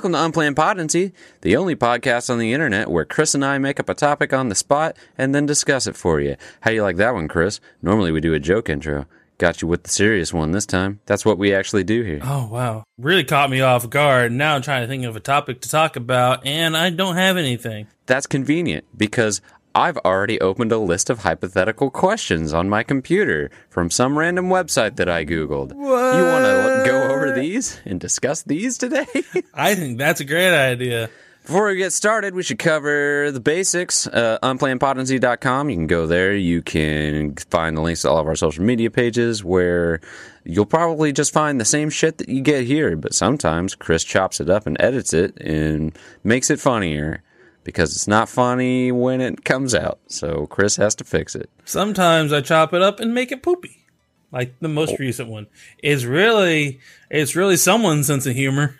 Welcome to Unplanned Potency, the only podcast on the internet where Chris and I make up a topic on the spot and then discuss it for you. How you like that one, Chris? Normally we do a joke intro. Got you with the serious one this time. That's what we actually do here. Oh wow, really caught me off guard. Now I'm trying to think of a topic to talk about, and I don't have anything. That's convenient because I've already opened a list of hypothetical questions on my computer from some random website that I Googled. What? You want to go over these and discuss these today? I think that's a great idea. Before we get started, we should cover the basics. Uh, unplannedpotency.com. You can go there. You can find the links to all of our social media pages where you'll probably just find the same shit that you get here. But sometimes Chris chops it up and edits it and makes it funnier because it's not funny when it comes out. So Chris has to fix it. Sometimes I chop it up and make it poopy, like the most recent one. It's really, it's really someone's sense of humor.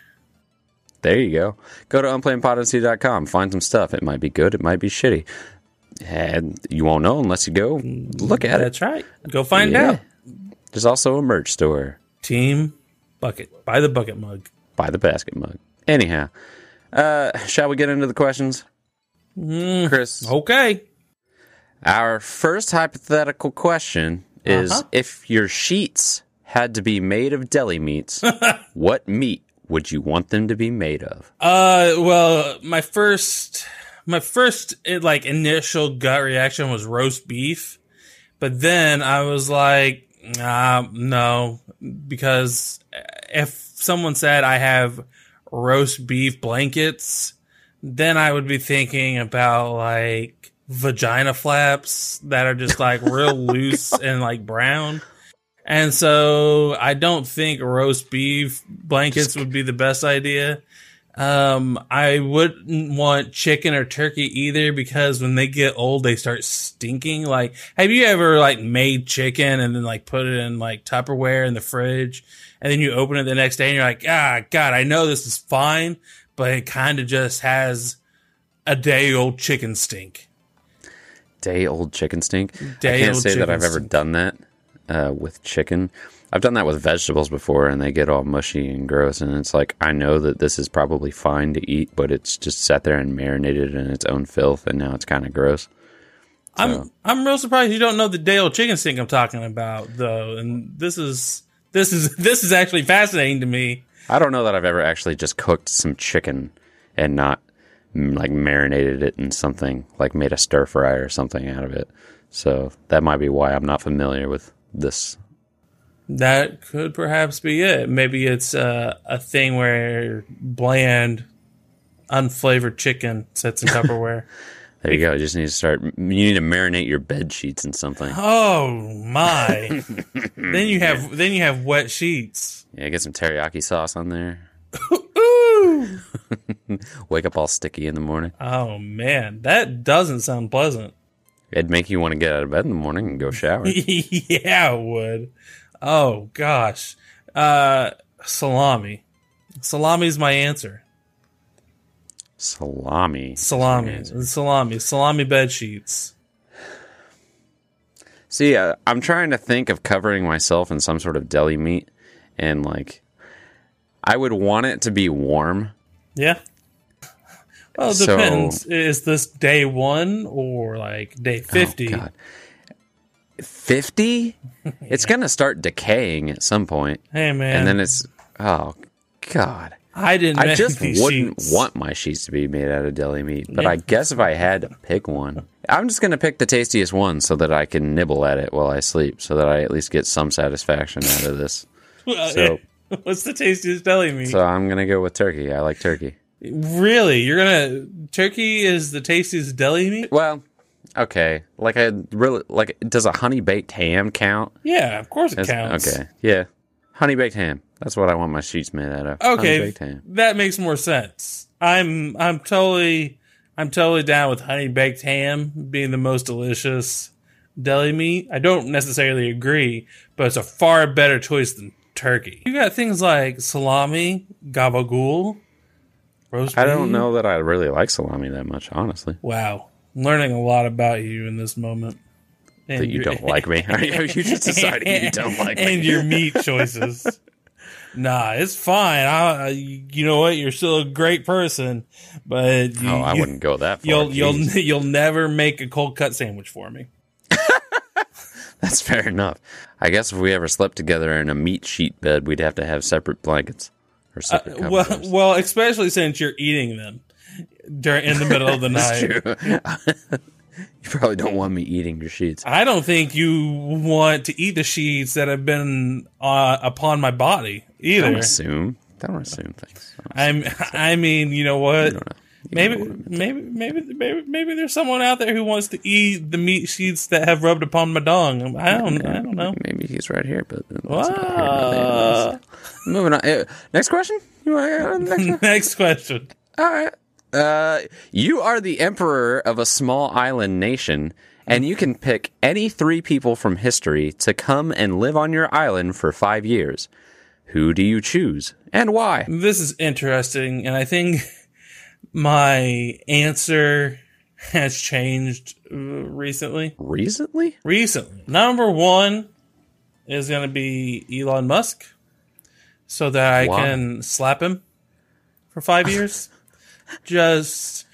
There you go. Go to unplannedpotency.com. Find some stuff. It might be good. It might be shitty. And you won't know unless you go look at it. That's right. Go find Yeah. out. There's also a merch store. Team bucket. Buy the bucket mug. Buy the basket mug. Anyhow, uh, shall we get into the questions? Chris, Okay. our first hypothetical question is Uh-huh. if your sheets had to be made of deli meats, what meat would you want them to be made of? Uh, well, my first, my first eh, like initial gut reaction was roast beef, but then I was like, ah, no, because if someone said I have roast beef blankets, then I would be thinking about like vagina flaps that are just like real loose and like brown. And so I don't think roast beef blankets would be the best idea. Um, I wouldn't want chicken or turkey either because when they get old, they start stinking. Like, have you ever like made chicken and then like put it in like Tupperware in the fridge and then you open it the next day and you're like, ah, God, I know this is fine, but it kind of just has a day old chicken stink. Day old chicken stink. I can't say that I've ever stink. done that uh, with chicken. I've done that with vegetables before, and they get all mushy and gross. And it's like I know that this is probably fine to eat, but it's just sat there and marinated in its own filth, and now it's kind of gross. I'm I'm real surprised you don't know the day old chicken stink I'm talking about though, and this is this is this is actually fascinating to me. I don't know that I've ever actually just cooked some chicken and not mm, like marinated it in something, like made a stir fry or something out of it. So that might be why I'm not familiar with this. That could perhaps be it. Maybe it's uh, a thing where bland, unflavored chicken sits in Tupperware. There you go. You just need to start. You need to marinate your bed sheets in something. oh my! then you have then you have wet sheets. Yeah, get some teriyaki sauce on there. Ooh! Wake up all sticky in the morning. Oh man, that doesn't sound pleasant. It'd make you want to get out of bed in the morning and go shower. yeah, it would. Oh gosh. Uh salami. Salami's my answer. Salami. Salami. Salami. Salami bed sheets. See, uh, I'm trying to think of covering myself in some sort of deli meat, and like, I would want it to be warm. Yeah. Well, it So- depends. Is this day one or like day fifty? Oh, God. 50? It's going to start decaying at some point, hey man, and then it's oh god. I didn't. I just wouldn't sheets. want my sheets to be made out of deli meat, but Yeah. I guess if I had to pick one, I'm just going to pick the tastiest one so that I can nibble at it while I sleep, so that I at least get some satisfaction out of this. So, What's the tastiest deli meat? so I'm going to go with turkey. I like turkey. really, you're gonna turkey is the tastiest deli meat? Well, okay, like I really like. Does a honey baked ham count? Yeah, of course it counts. Okay, yeah, honey baked ham. That's what I want my sheets made out of. Okay, honey baked ham. that makes more sense. I'm I'm totally I'm totally down with honey baked ham being the most delicious deli meat. I don't necessarily agree, but it's a far better choice than turkey. You got things like salami, gabagool, roast. I don't beef. know that I really like salami that much, honestly. Wow, learning a lot about you in this moment. And That you don't like me. you just decided you don't like and me. And your meat choices. Nah, it's fine. I, you know what? You're still a great person, but you, oh, I you- wouldn't go that far. You'll you'll you'll never make a cold cut sandwich for me. That's fair enough. I guess if we ever slept together in a meat sheet bed, we'd have to have separate blankets or separate Uh, Well, well, especially since you're eating them during in the middle of the That's night. You probably don't want me eating your sheets. I don't think you want to eat the sheets that have been uh, upon my body either. Don't assume. Don't assume things. I'm. I mean, you know what? You know. Maybe, know what I meant. maybe, maybe, maybe, maybe there's someone out there who wants to eat the meat sheets that have rubbed upon my dong. I don't. I don't know. Maybe he's right here, but here nor Wow. there. moving on. Uh, next question. You want next? Next question. All right. Uh, you are the emperor of a small island nation, and you can pick any three people from history to come and live on your island for five years. Who do you choose, and why? This is interesting, and I think my answer has changed uh, recently. Recently? Recently, number one is going to be Elon Musk, so that I can slap him for five years. Just,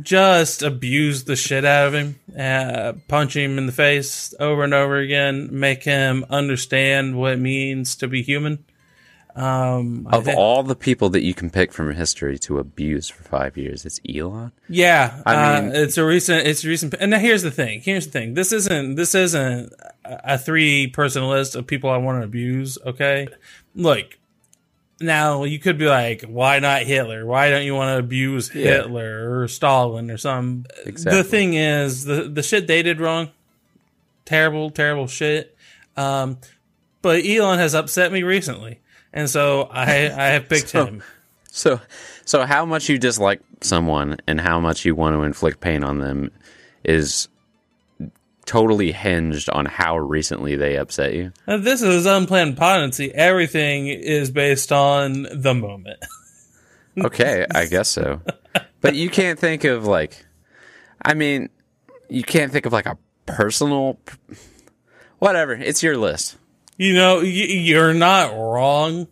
just abuse the shit out of him, uh, punch him in the face over and over again, make him understand what it means to be human. Um, Of all the people that you can pick from history to abuse for five years, it's Elon. Yeah, I uh, mean- it's a recent. It's a recent. And now here's the thing. Here's the thing. This isn't. This isn't a a three person list of people I want to abuse. Okay, look. Now you could be like, why not Hitler? Why don't you want to abuse Yeah. Hitler or Stalin or something? Exactly. The thing is, the the shit they did wrong, terrible, terrible shit. Um, but Elon has upset me recently, and so I I have picked So- him. So, so how much you dislike someone and how much you want to inflict pain on them is totally hinged on how recently they upset you. Now, this is unplanned potency. Everything is based on the moment. Okay, I guess so. But you can't think of like, I mean, you can't think of like a personal. Whatever, it's your list. You know, y- you're not wrong.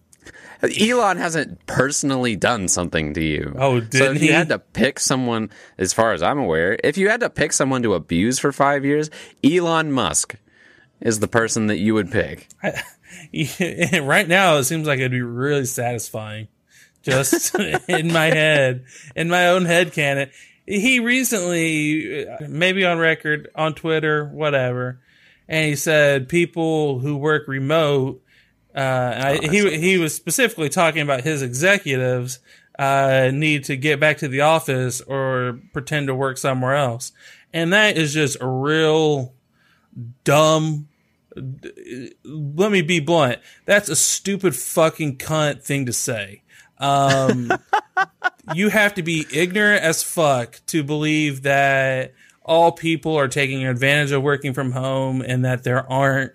Elon hasn't personally done something to you. Oh, so if you he? had to pick someone, as far as I'm aware, if you had to pick someone to abuse for five years, Elon Musk is the person that you would pick. right now, it seems like it'd be really satisfying. Just in my head, in my own head canon. He recently, maybe on record, on Twitter, whatever, and he said people who work remote. Uh, and I, that he he was specifically talking about his executives uh, need to get back to the office or pretend to work somewhere else, and that is just a real dumb let me be blunt. That's a stupid fucking cunt thing to say. Um, you have to be ignorant as fuck to believe that all people are taking advantage of working from home and that there aren't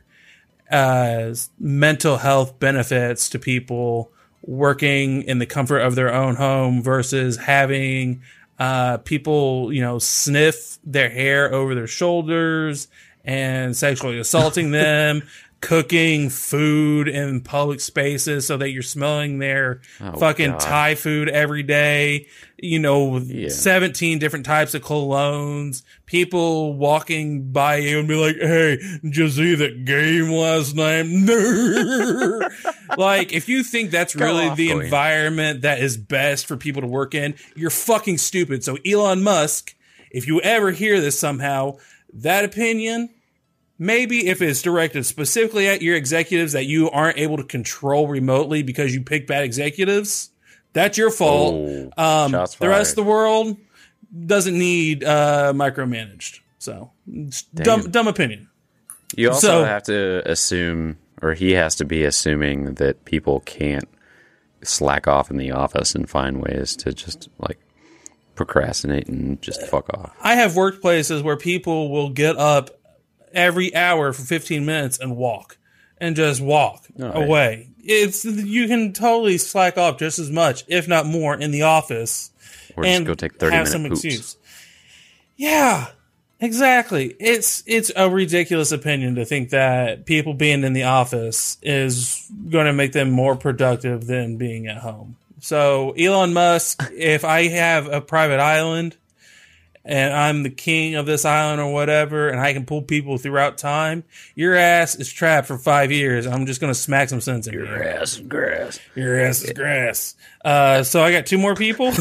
uh, mental health benefits to people working in the comfort of their own home versus having uh, people, you know, sniff their hair over their shoulders and sexually assaulting them, cooking food in public spaces so that you're smelling their Oh, fucking God. Thai food every day. You know, Yeah. 17 different types of colognes, people walking by you and be like, Hey, did you see that game last night? like, if you think that's Go really off, the Goy. environment that is best for people to work in, you're fucking stupid. So Elon Musk, if you ever hear this somehow, that opinion, maybe if it's directed specifically at your executives that you aren't able to control remotely because you pick bad executives, that's your fault. Oh, um, the rest of the world doesn't need uh, micromanaged. So, dumb, dumb opinion. You also So- have to assume, or he has to be assuming that people can't slack off in the office and find ways to just like procrastinate and just fuck off. I have workplaces where people will get up every hour for 15 minutes and walk and just walk yeah. away. It's you can totally slack off just as much, if not more, in the office Or and go take 30 have some poops. excuse. Yeah. Exactly. It's it's a ridiculous opinion to think that people being in the office is going to make them more productive than being at home. So Elon Musk, if I have a private island and I'm the king of this island or whatever, and I can pull people throughout time, your ass is trapped for five years. I'm just going to smack some sense in Your you. ass is grass. Your ass is grass. Uh, so I got two more people.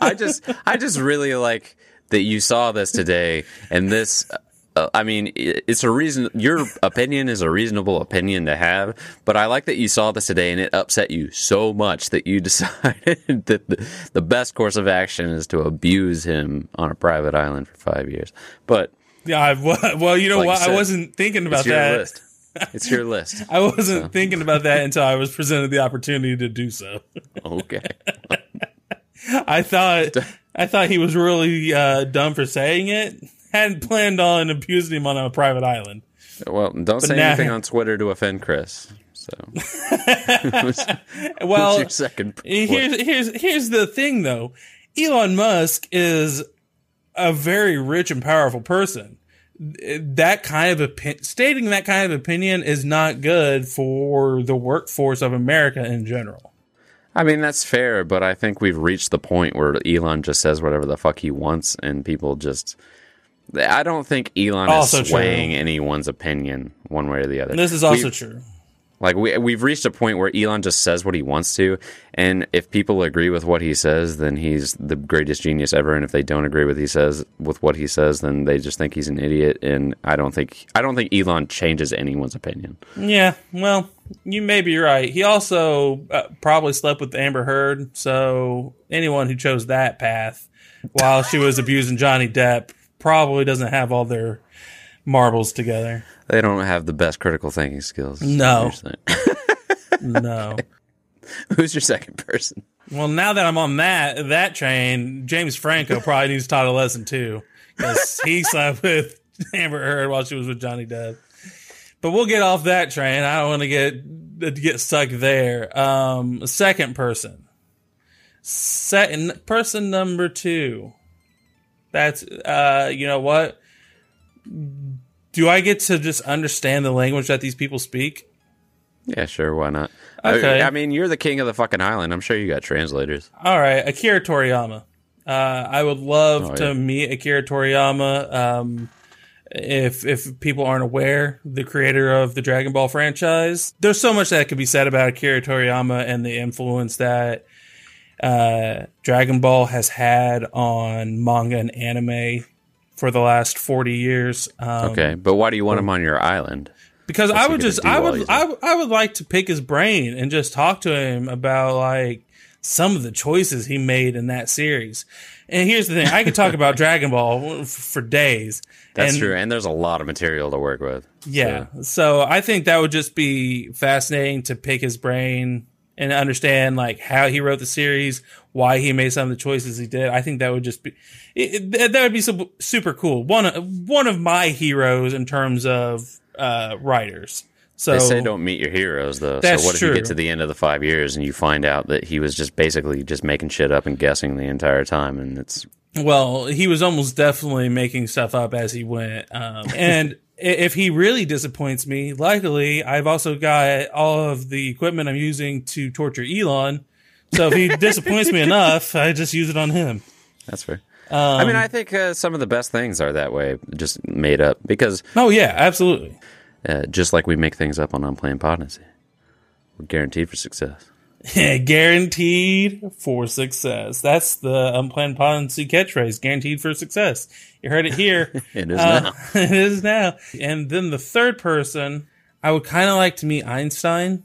I just, I just really like that you saw this today, and this. Uh, I mean, it's a reason. Your opinion is a reasonable opinion to have, but I like that you saw this today, and it upset you so much that you decided that the, the best course of action is to abuse him on a private island for five years. But yeah, I, well, you know Like you what? I wasn't thinking about it's your that. list. It's your list. I wasn't thinking about that until I was presented the opportunity to do so. Okay. I thought I thought he was really uh, dumb for saying it. Hadn't planned on abusing him on a private island. Well, don't say now- anything on Twitter to offend Chris. So, who's, Well, who's second? here's here's here's the thing though. Elon Musk is a very rich and powerful person. That kind of opi- stating that kind of opinion is not good for the workforce of America in general. I mean, that's fair, but I think we've reached the point where Elon just says whatever the fuck he wants, and people just. I don't think Elon Also is true. swaying anyone's opinion one way or the other. This is also We- true. like we we've reached a point where Elon just says what he wants to, and if people agree with what he says, then he's the greatest genius ever. And if they don't agree with he says with what he says, then they just think he's an idiot. And I don't think I don't think Elon changes anyone's opinion. Yeah, well, you may be right. He also uh, probably slept with Amber Heard, so anyone who chose that path while she was abusing Johnny Depp probably doesn't have all their marbles together. They don't have the best critical thinking skills. No. No. Who's your second person? well, now that I'm on that that train, James Franco probably needs taught a lesson too, because he slept with Amber Heard while she was with Johnny Depp. But we'll get off that train. I don't want to get get stuck there. Um, second person, second person number two. That's uh, you know what? Do I get to just understand the language that these people speak? Yeah, sure. Why not? Okay. I, I mean, you're the king of the fucking island. I'm sure you got translators. All right, Akira Toriyama. Uh, I would love Oh, to yeah. meet Akira Toriyama. Um, if if people aren't aware, the creator of the Dragon Ball franchise, there's so much that could be said about Akira Toriyama and the influence that uh, Dragon Ball has had on manga and anime for the last 40 years. Um, Okay, but why do you want him on your island? because What's I would just I would I, would- I would like to pick his brain and just talk to him about like some of the choices he made in that series. And here's the thing, I could talk about Dragon Ball for days. That's and, true, and there's a lot of material to work with. Yeah. So I think that would just be fascinating to pick his brain and understand like how he wrote the series, why he made some of the choices he did. I think that would just be it, it- that would be su- super cool. One of- one of my heroes in terms of uh, writers. So They say don't meet your heroes, though. That's so what if you get to the end of the five years and you find out that he was just basically just making shit up and guessing the entire time, and it's Well, he was almost definitely making stuff up as he went. Um, and if he really disappoints me, luckily, I've also got all of the equipment I'm using to torture Elon. So if he disappoints me enough, I just use it on him. that's fair. Um, I mean, I think uh, some of the best things are that way, just made up because Oh, yeah, absolutely. uh, just like we make things up on Unplanned Potency, we're guaranteed for success. guaranteed for success. That's the Unplanned Potency catchphrase. Guaranteed for success. You heard it here. It is Uh, now. it is now. And then the third person, I would kind of like to meet Einstein,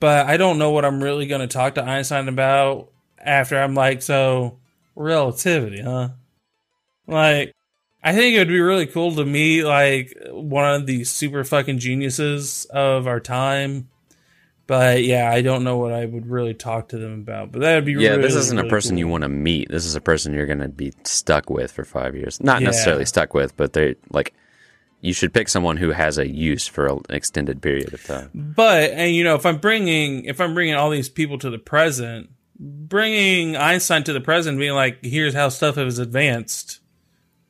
but I don't know what I'm really going to talk to Einstein about after I'm like, so relativity, huh? Like, I think it would be really cool to meet like one of the super fucking geniuses of our time. But yeah, I don't know what I would really talk to them about. But that would be Yeah, really, this isn't really a person cool. you want to meet. This is a person you're going to be stuck with for five years. Not Yeah. necessarily stuck with, but they like you should pick someone who has a use for an extended period of time. But and you know, if I'm bringing if I'm bringing all these people to the present, bringing Einstein to the present, being like, here's how stuff has advanced,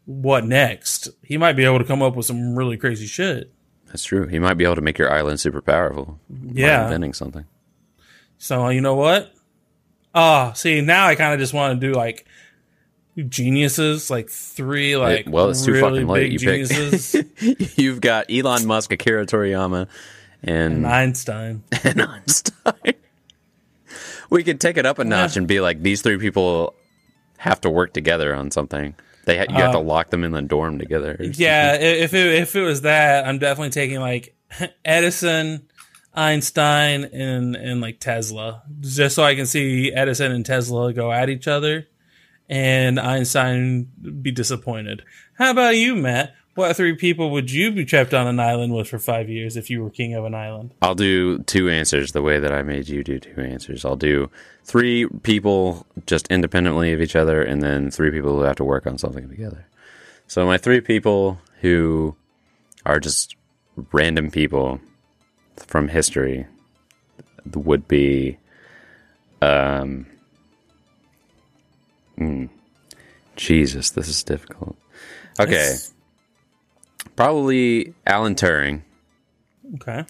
what next. He might be able to come up with some really crazy shit. That's true. He might be able to make your island super powerful. by Yeah. inventing something. So you know what? Ah, see now I kind of just want to do like geniuses, like three like well, it's too fucking late. You picked- geniuses, You've got Elon Musk, Akira Toriyama, and, and Einstein. and Einstein. we could take it up a notch and be like, these three people have to work together on something. They ha- you have to uh, lock them in the dorm together. Yeah, if it if it was that, I'm definitely taking like Edison, Einstein, and and like Tesla, just so I can see Edison and Tesla go at each other, and Einstein be disappointed. How about you, Matt? What three people would you be trapped on an island with for five years if you were king of an island? I'll do two answers the way that I made you do two answers. I'll do three people just independently of each other, and then three people who have to work on something together. So my three people who are just random people from history would be, um, mm, Jesus, this is difficult. Okay, probably Alan Turing. Okay.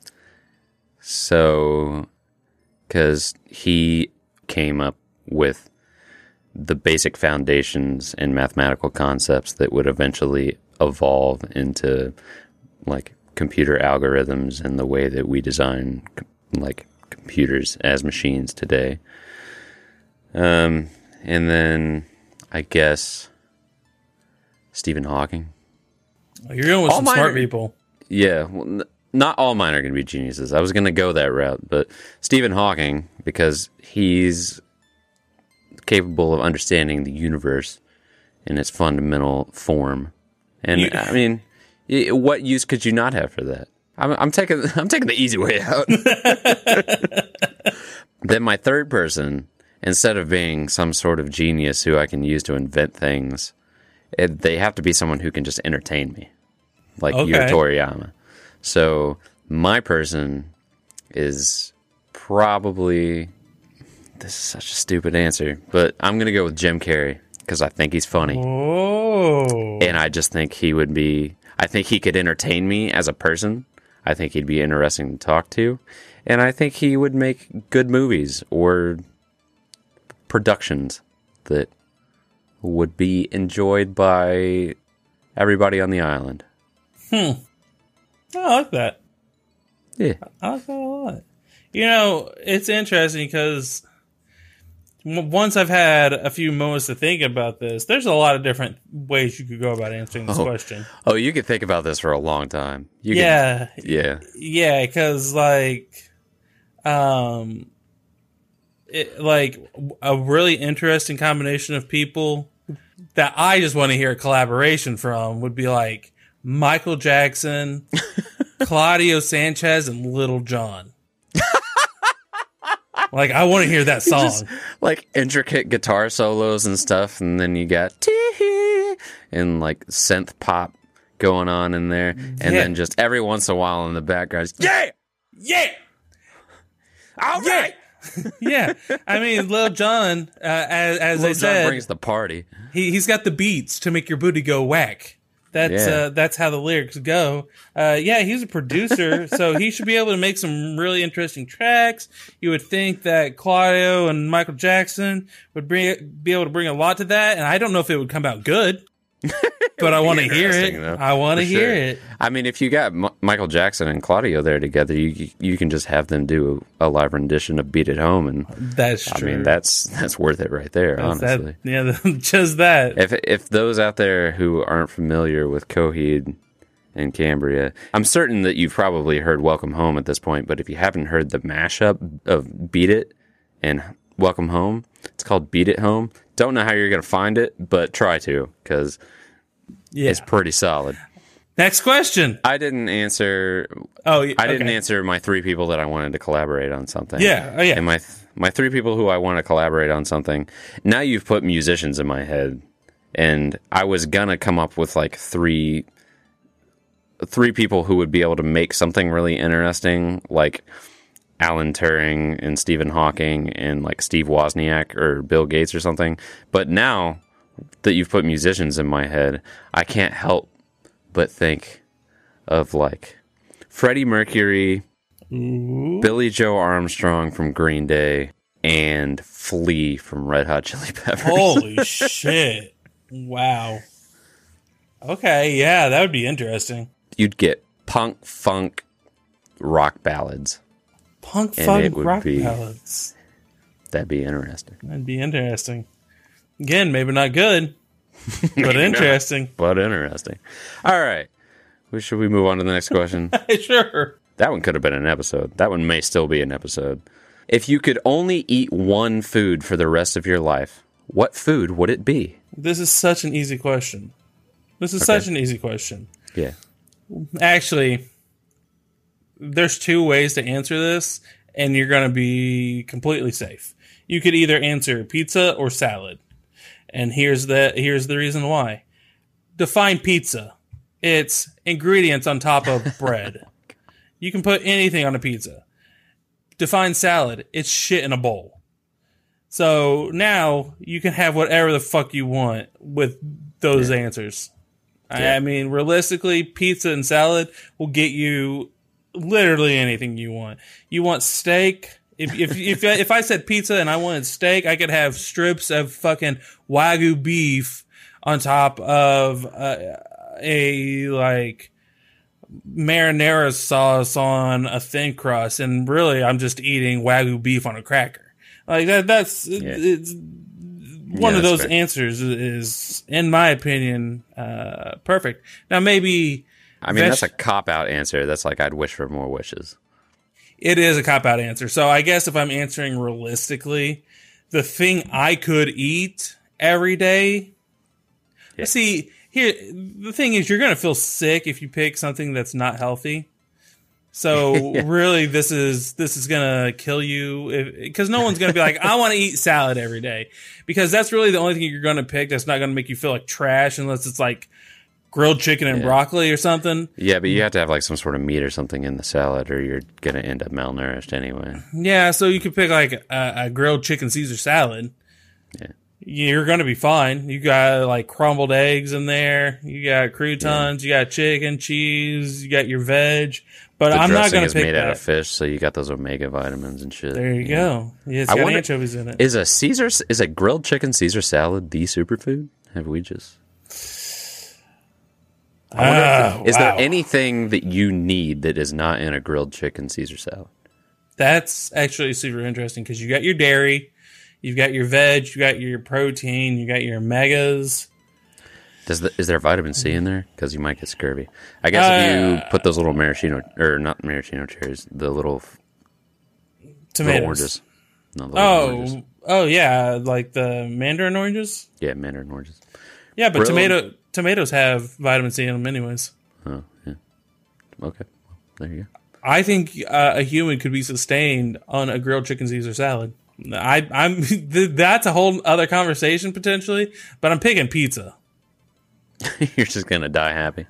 So, because he came up with the basic foundations and mathematical concepts that would eventually evolve into like computer algorithms and the way that we design like computers as machines today. Um, and then I guess Stephen Hawking. You're going with All some smart are- people. Yeah, well, n- not all mine are going to be geniuses. I was going to go that route, but Stephen Hawking because he's capable of understanding the universe in its fundamental form. And You- I mean, what use could you not have for that? I'm, I'm taking I'm taking the easy way out. then my third person, instead of being some sort of genius who I can use to invent things, it, they have to be someone who can just entertain me, like Okay. Toriyama. So my person is probably this is such a stupid answer, but I'm gonna go with Jim Carrey because I think he's funny, Oh. and I just think he would be. I think he could entertain me as a person. I think he'd be interesting to talk to, and I think he would make good movies or productions that would be enjoyed by everybody on the island. Hmm. I like that. Yeah. I like that a lot. You know, it's interesting because once I've had a few moments to think about this, there's a lot of different ways you could go about answering this Oh. question. Oh, you could think about this for a long time. You could- yeah, yeah. yeah, because like, um, it, like a really interesting combination of people that I just want to hear a collaboration from would be like Michael Jackson, Claudio Sanchez, and Little John. like, I want to hear that song. Just, like intricate guitar solos and stuff, and then you got tee and like synth pop going on in there, and Yeah. then just every once in a while in the background, yeah, yeah, all Yeah. right. yeah. I mean, Lil Jon, uh, as as Lil I Jon said, brings the party. he he's got the beats to make your booty go whack. That's Yeah. uh, that's how the lyrics go. Uh, yeah, he's a producer, so he should be able to make some really interesting tracks. You would think that Claudio and Michael Jackson would bring be able to bring a lot to that, and I don't know if it would come out good, but I want to hear it. though, I want to hear sure. it. I mean, if you got M- Michael Jackson and Claudio there together, you you can just have them do a live rendition of "Beat It Home," and That's true. I mean that's that's worth it right there. That's that- honestly, yeah, just that. if if those out there who aren't familiar with Coheed and Cambria, I'm certain that you've probably heard "Welcome Home" at this point. But if you haven't heard the mashup of "Beat It" and "Welcome Home," it's called "Beat It Home." Don't know how you're gonna find it, but try to because Yeah. it's pretty solid. Next question. I didn't answer Oh, I didn't answer my three people that I wanted to collaborate on something. Yeah, oh, yeah. And my th- my three people who I want to collaborate on something. Now you've put musicians in my head, and I was gonna come up with like three three people who would be able to make something really interesting, like Alan Turing and Stephen Hawking and like Steve Wozniak or Bill Gates or something. But now that you've put musicians in my head, I can't help but think of like Freddie Mercury, Billie Joe Armstrong from Green Day, and Flea from Red Hot Chili Peppers. Holy shit. Wow. Okay, yeah, that would be interesting. You'd get punk, funk, rock ballads. Punk funk rock be- ballads. That'd be interesting. That'd be interesting. Again, maybe not good, but interesting. But interesting. All right. Well, Should we move on to the next question? sure. That one could have been an episode. That one may still be an episode. If you could only eat one food for the rest of your life, what food would it be? This is such an easy question. This is Okay. such an easy question. Yeah. Actually, there's two ways to answer this, and you're going to be completely safe. You could either answer pizza or salad. And here's the here's the reason why. Define pizza. It's ingredients on top of bread. You can put anything on a pizza. Define salad. It's shit in a bowl. So now you can have whatever the fuck you want with those answers. I- Yeah. I mean, realistically, pizza and salad will get you literally anything you want. You want steak? If if if if I said pizza and I wanted steak, I could have strips of fucking wagyu beef on top of uh, a like marinara sauce on a thin crust, and really, I'm just eating wagyu beef on a cracker. Like that. That's it's one Yeah, of those fair. answers is, in my opinion, uh, perfect. Now, maybe I mean, Veg- that's a cop out answer. That's like I'd wish for more wishes. it is a cop out answer. So I guess if I'm answering realistically, the thing I could eat every day. Yeah. See, here the thing is, you're gonna feel sick if you pick something that's not healthy. So really, this is this is gonna kill you because no one's gonna be like, I want to eat salad every day because that's really the only thing you're gonna pick that's not gonna make you feel like trash unless it's like grilled chicken and Yeah. broccoli or something. Yeah, but you have to have like some sort of meat or something in the salad, or you're gonna end up malnourished anyway. Yeah, so you could pick like a, a grilled chicken Caesar salad. Yeah. You're gonna be fine. You got like crumbled eggs in there. You got croutons. You got chicken, cheese. You got your veg. But The I'm not gonna is pick made that. out of fish, so you got those omega vitamins and shit. there you Yeah. go. Yeah, it's I got wonder- anchovies in it. Is a Caesar is a grilled chicken Caesar salad the superfood? Have we just? If- Ah, is wow. there anything that you need that is not in a grilled chicken Caesar salad? That's actually super interesting because you got your dairy, you've got your veg, you got your protein, you got your omegas. Does the, is there vitamin C in there? Because you might get scurvy. I guess if you Uh, put those little maraschino or not maraschino cherries, the little, little Tomatoes. oranges. No, the little oranges. Oh, oh yeah, like the mandarin oranges. yeah, mandarin oranges. Yeah, but Grilled- tomato tomatoes have vitamin C in them anyways. Oh, yeah. Okay, well, there you go. I think uh, a human could be sustained on a grilled chicken Caesar salad. I, I'm that's a whole other conversation potentially, but I'm picking pizza You're just gonna die happy,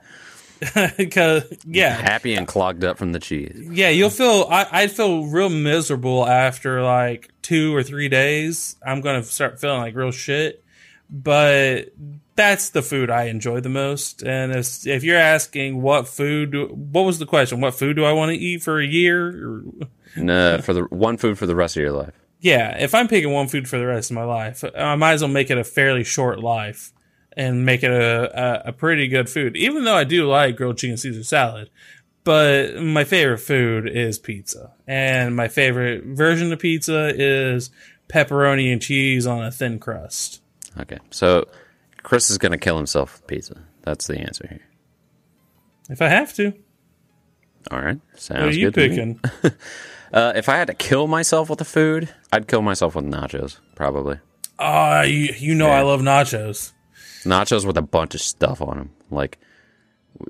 because yeah, happy and clogged up from the cheese. yeah, you'll feel I, I'd feel real miserable after like two or three days. I'm gonna start feeling like real shit, but that's the food I enjoy the most. And if, if you're asking what food, do, what was the question? What food do I want to eat for a year? No, for the one food for the rest of your life. Yeah, if I'm picking one food for the rest of my life, I might as well make it a fairly short life and make it a, a, a pretty good food. Even though I do like grilled chicken Caesar salad, but my favorite food is pizza. And my favorite version of pizza is pepperoni and cheese on a thin crust. Okay, so Chris is gonna kill himself with pizza. That's the answer here. If I have to. All right, sounds What are you good. to me. picking? Uh, if I had to kill myself with the food, I'd kill myself with nachos, probably. Oh, you, you know I love nachos. Nachos with a bunch of stuff on them, like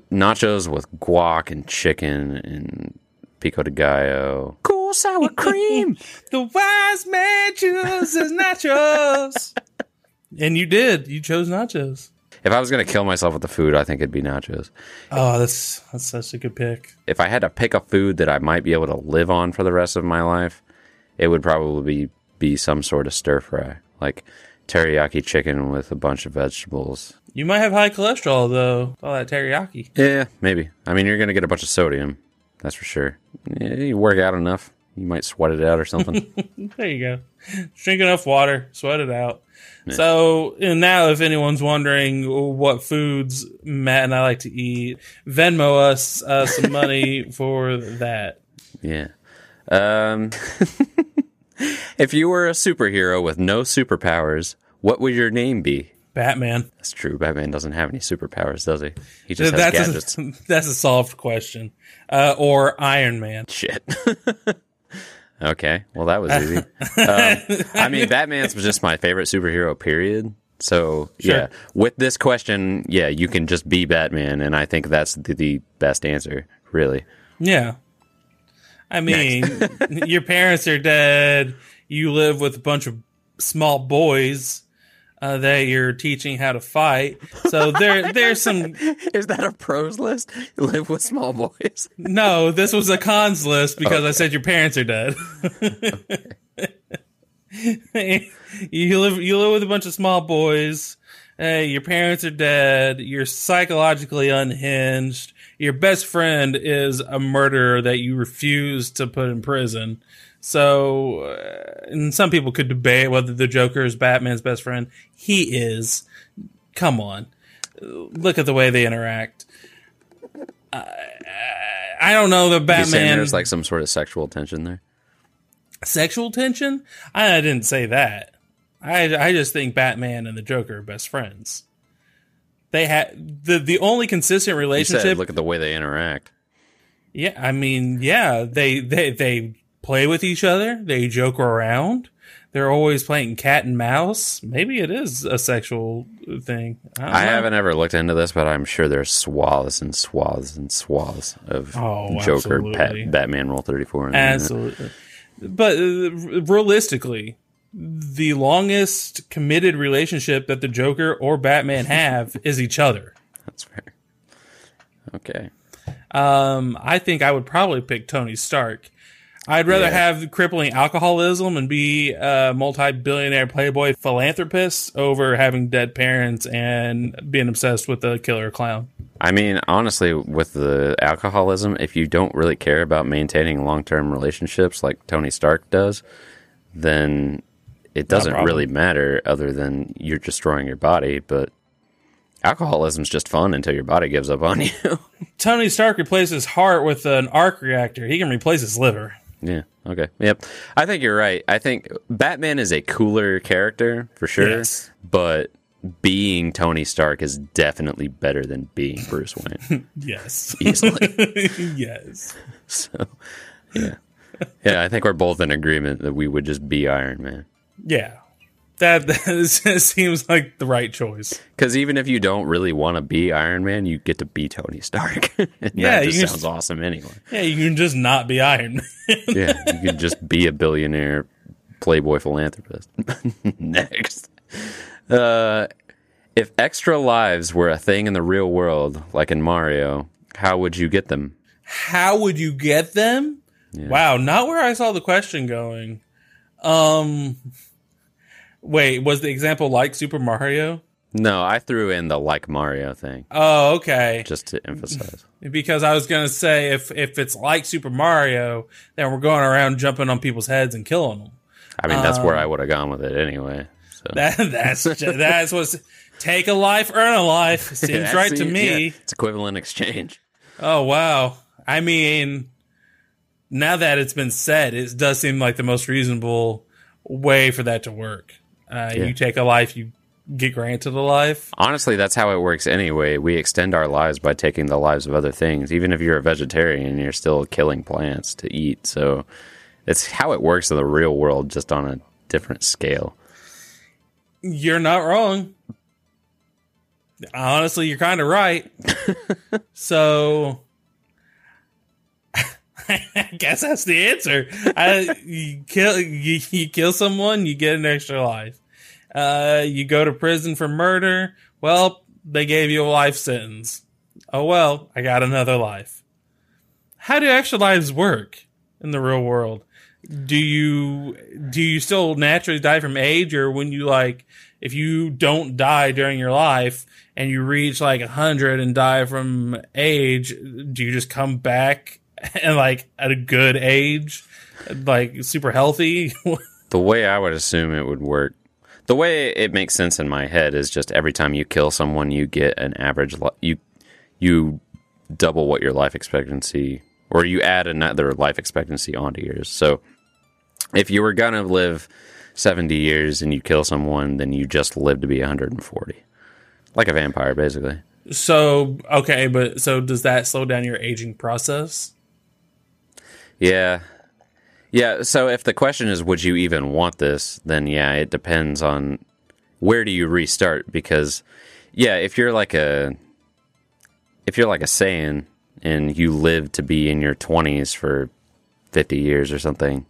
nachos with guac and chicken and pico de gallo. Cool sour cream. The wise man chooses nachos. and you did. You chose nachos. if I was gonna kill myself with the food, I think it'd be nachos. Oh, that's that's such a good pick. If I had to pick a food that I might be able to live on for the rest of my life, it would probably be, be some sort of stir fry. Like teriyaki chicken with a bunch of vegetables. You might have high cholesterol though. All that teriyaki. Yeah, maybe. I mean, you're gonna get a bunch of sodium. That's for sure. Yeah, you work out enough, you might sweat it out or something. There you go. Drink enough water, sweat it out. So and now, if anyone's wondering what foods Matt and I like to eat, Venmo us uh, some money for that. yeah. Um, if you were a superhero with no superpowers, what would your name be? Batman. That's true. Batman doesn't have any superpowers, does he? He just has That's gadgets. a, that's a solved question. Uh, or Iron Man. Shit. Okay. Well, that was easy. um, I mean, Batman's was just my favorite superhero, period. So, Sure. yeah. With this question, yeah, you can just be Batman, and I think that's the, the best answer, really. Yeah. I mean, your parents are dead. You live with a bunch of small boys uh, that you're teaching how to fight. So there, there's some. Is that a pros list? Live with small boys. No, this was a cons list because I said your parents are dead. you live, you live with a bunch of small boys. Hey, your parents are dead. You're psychologically unhinged. Your best friend is a murderer that you refuse to put in prison. So, uh, and some people could debate whether the Joker is Batman's best friend. He is. Come on. Look at the way they interact. Uh, I don't know the Batman there's like some sort of sexual tension there? sexual tension. I, I didn't say that. I I just think Batman and the Joker are best friends. They had the the only consistent relationship. said look at the way they interact. yeah, I mean, yeah, they they they play with each other. They joke around. They're always playing cat and mouse. Maybe it is a sexual thing. I, I haven't ever looked into this, but I'm sure there's swaths and swaths and swaths of Oh, Joker. Pat, Batman, Rule 34. on the internet. Absolutely. But uh, realistically, the longest committed relationship that the Joker or Batman have is each other. That's fair. Okay. Um, I think I would probably pick Tony Stark. I'd rather Yeah. have crippling alcoholism and be a multi-billionaire playboy philanthropist over having dead parents and being obsessed with a killer clown. I mean, honestly, with the alcoholism, if you don't really care about maintaining long term relationships like Tony Stark does, then it doesn't really matter other than you're destroying your body. But alcoholism's just fun until your body gives up on you. Tony Stark replaces his heart with an arc reactor. He can replace his liver. Yeah. Okay. Yep. I think you're right. I think Batman is a cooler character for sure, Yes. but being Tony Stark is definitely better than being Bruce Wayne. Yes. Easily. yes. So, yeah. Yeah, I think we're both in agreement that we would just be Iron Man. Yeah. That, that seems like the right choice. Because even if you don't really want to be Iron Man, you get to be Tony Stark. and Yeah, that just sounds just- awesome anyway. Yeah, you can just not be Iron Man. Yeah, you can just be a billionaire playboy philanthropist. Next. Uh, if extra lives were a thing in the real world, like in Mario, how would you get them? How would you get them? Wow, not where I saw the question going. Um Wait, was the example like Super Mario? No, I threw in the like Mario thing Oh, okay. just to emphasize. Because I was gonna say if if it's like Super Mario, then we're going around jumping on people's heads and killing them. I mean, that's Um, where I would have gone with it anyway. So. That that's ju- that's what's take a life, earn a life. Seems Yeah, right to me. yeah, it's equivalent exchange. Oh wow. I mean, now that it's been said, it does seem like the most reasonable way for that to work. Uh, Yeah. You take a life, you get granted a life. Honestly, that's how it works anyway. We extend our lives by taking the lives of other things. Even if you're a vegetarian, you're still killing plants to eat. So it's how it works in the real world, just on a different scale. You're not wrong. Honestly, you're kind of right. so, I guess that's the answer. I, you kill you, you kill someone, you get an extra life. Uh, you go to prison for murder. Well, they gave you a life sentence. Oh well, I got another life. How do extra lives work in the real world? Do you do you still naturally die from age, or when you like if you don't die during your life and you reach like a hundred and die from age, do you just come back and like at a good age, like super healthy? The way I would assume it would work, the way it makes sense in my head is just every time you kill someone, you get an average. Li- you you double what your life expectancy, or you add another life expectancy onto yours. So if you were gonna live seventy years and you kill someone, then you just live to be one hundred and forty, like a vampire, basically. so okay, but so does that slow down your aging process? Yeah. Yeah, so if the question is would you even want this, then yeah, it depends on where do you restart because yeah, if you're like a if you're like a Saiyan and you live to be in your 20s for 50 years or something,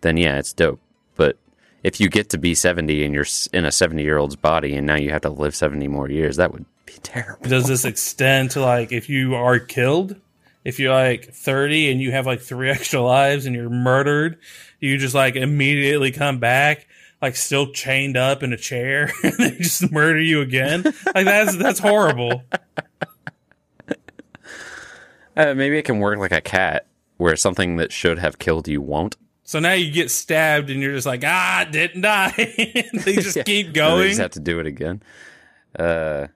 then yeah, it's dope. But if you get to be 70 and you're in a 70 year old's body and now you have to live 70 more years, that would be terrible. Does this extend to like if you are killed? If you're like 30 and you have like three extra lives and you're murdered, you just like immediately come back, like still chained up in a chair, and they just murder you again. Like that's that's horrible. Uh, maybe it can work like a cat where something that should have killed you won't. So now you get stabbed and you're just like, ah, didn't die. they just keep And they going. just have to do it again. Uh,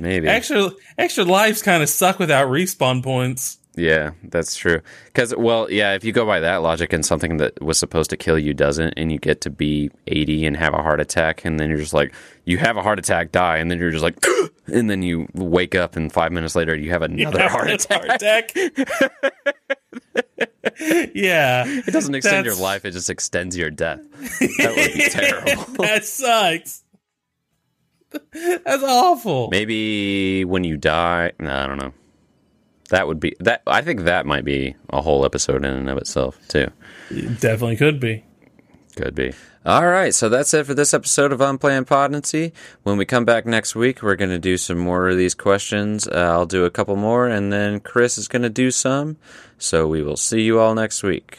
maybe. Extra extra lives kind of suck without respawn points. Yeah, that's true. Because, well, yeah, if you go by that logic and something that was supposed to kill you doesn't, and you get to be 80 and have a heart attack, and then you're just like, you have a heart attack, die, and then you're just like, and then you wake up, and five minutes later, you have another heart attack. Heart attack. yeah, It doesn't extend your life, it just extends your death. That would be terrible. that sucks. That's awful. Maybe when you die, no, I don't know. That would be that. I think that might be a whole episode in and of itself too. Definitely could be. Could be. All right, so that's it for this episode of Unplanned Potency. When we come back next week, we're going to do some more of these questions. Uh, I'll do a couple more, and then Chris is going to do some. So we will see you all next week.